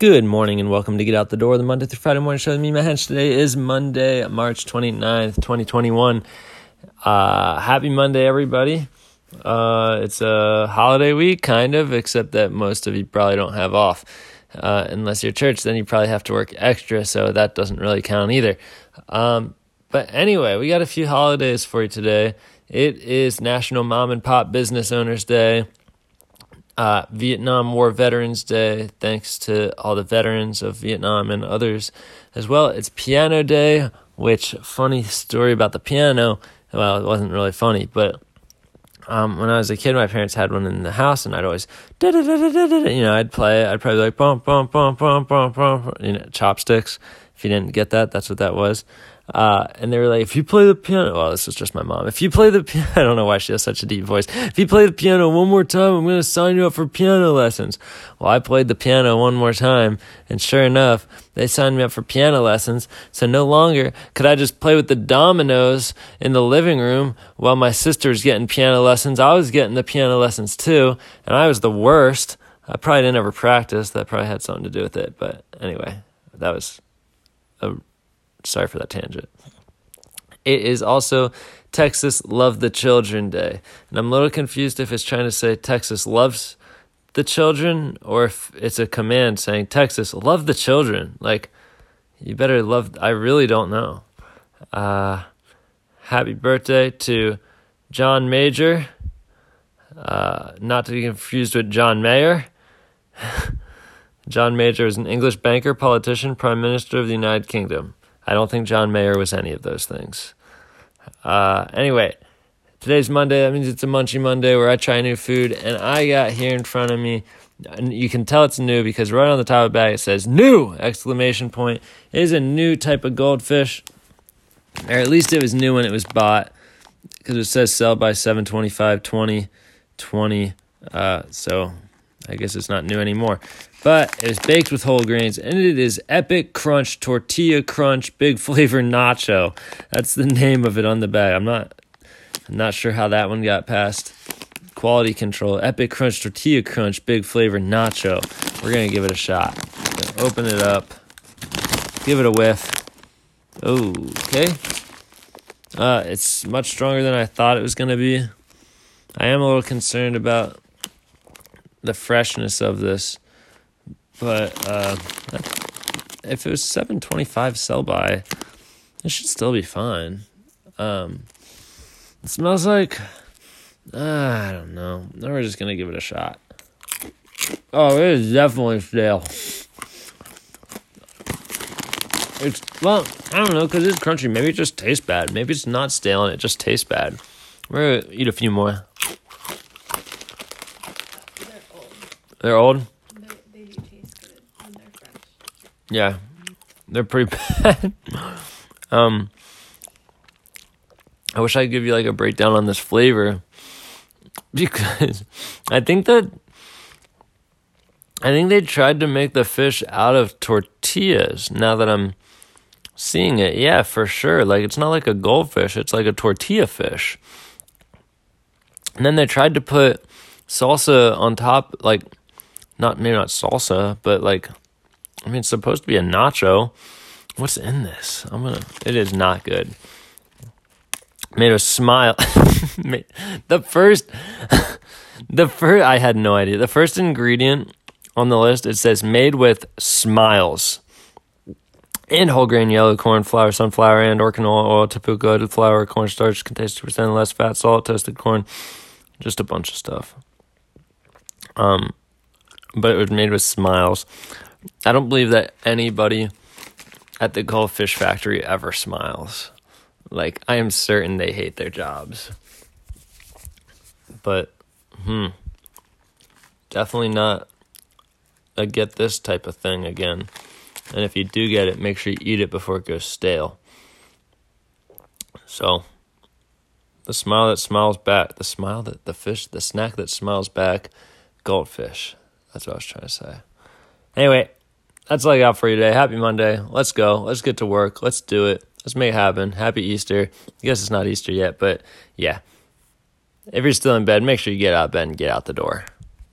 Good morning and welcome to Get Out the Door, the Monday through Friday morning show with me, Matt Hench. Today is Monday, March 29th, 2021. Uh, happy Monday, everybody. Uh, it's a holiday week, kind of, except that most of you probably don't have off. Uh, unless you're church, then you probably have to work extra, so that doesn't really count either. Um, but anyway, we got a few holidays for you today. It is National Mom and Pop Business Owners Day uh, Vietnam War Veterans Day, thanks to all the veterans of Vietnam and others as well. It's Piano Day, which, funny story about the piano. Well, it wasn't really funny, but um, when I was a kid, my parents had one in the house, and I'd always, you know, I'd play it. I'd probably like, bum, bum, bum, bum, bum, bum, you know, chopsticks. If you didn't get that, that's what that was. Uh, and they were like, if you play the piano, well, this was just my mom. If you play the piano, I don't know why she has such a deep voice. If you play the piano one more time, I'm going to sign you up for piano lessons. Well, I played the piano one more time, and sure enough, they signed me up for piano lessons. So no longer could I just play with the dominoes in the living room while my sister was getting piano lessons. I was getting the piano lessons too, and I was the worst. I probably didn't ever practice. That probably had something to do with it. But anyway, that was a sorry for that tangent. It is also Texas Love the Children Day. And I'm a little confused if it's trying to say Texas loves the children or if it's a command saying Texas love the children. Like, you better love, I really don't know. Uh, happy birthday to John Major. Uh, not to be confused with John Mayer. John Major is an English banker, politician, Prime Minister of the United Kingdom. I don't think John Mayer was any of those things. Uh, anyway, today's Monday. That means it's a Munchie Monday where I try new food. And I got here in front of me, you can tell it's new because right on the top of the bag it says new! Exclamation point. It is a new type of goldfish, or at least it was new when it was bought because it says sell by 725 20 20. Uh, so I guess it's not new anymore. But it is baked with whole grains, and it is Epic Crunch Tortilla Crunch Big Flavor Nacho. That's the name of it on the bag. I'm not, I'm not sure how that one got past quality control. Epic Crunch Tortilla Crunch Big Flavor Nacho. We're gonna give it a shot. Open it up, give it a whiff. Okay. Uh, it's much stronger than I thought it was gonna be. I am a little concerned about the freshness of this. But uh, if it was 725 sell by, it should still be fine. Um, it smells like, uh, I don't know. Now we're just to give it a shot. Oh, it is definitely stale. It's, well, I don't know, because it's crunchy. Maybe it just tastes bad. Maybe it's not stale and it just tastes bad. We're to eat a few more. They're old. They, do taste good when they're fresh. Yeah, they're pretty bad. um, I wish I could give you like a breakdown on this flavor because I think that I think they tried to make the fish out of tortillas. Now that I'm seeing it, yeah, for sure. Like it's not like a goldfish; it's like a tortilla fish. And then they tried to put salsa on top, like not maybe not salsa, but like I mean it's supposed to be a nacho. What's in this? I'm gonna it is not good. Made a smile. the first the first I had no idea. The first ingredient on the list it says made with smiles. And whole grain yellow corn flour, sunflower, and or canola oil, tapioca, flour, cornstarch contains two percent less fat, salt, toasted corn, just a bunch of stuff. Um, but it was made with smiles. I don't believe that anybody at the Goldfish Factory ever smiles. Like, I am certain they hate their jobs. But, hmm. Definitely not a get this type of thing again. And if you do get it, make sure you eat it before it goes stale. So, the smile that smiles back, the smile that the fish, the snack that smiles back, goldfish. That's what I was trying to say. Anyway, that's all I got for you today. Happy Monday. Let's go. Let's get to work. Let's do it. Let's make it happen. Happy Easter. I guess it's not Easter yet, but yeah. If you're still in bed, make sure you get out of bed and get out the door.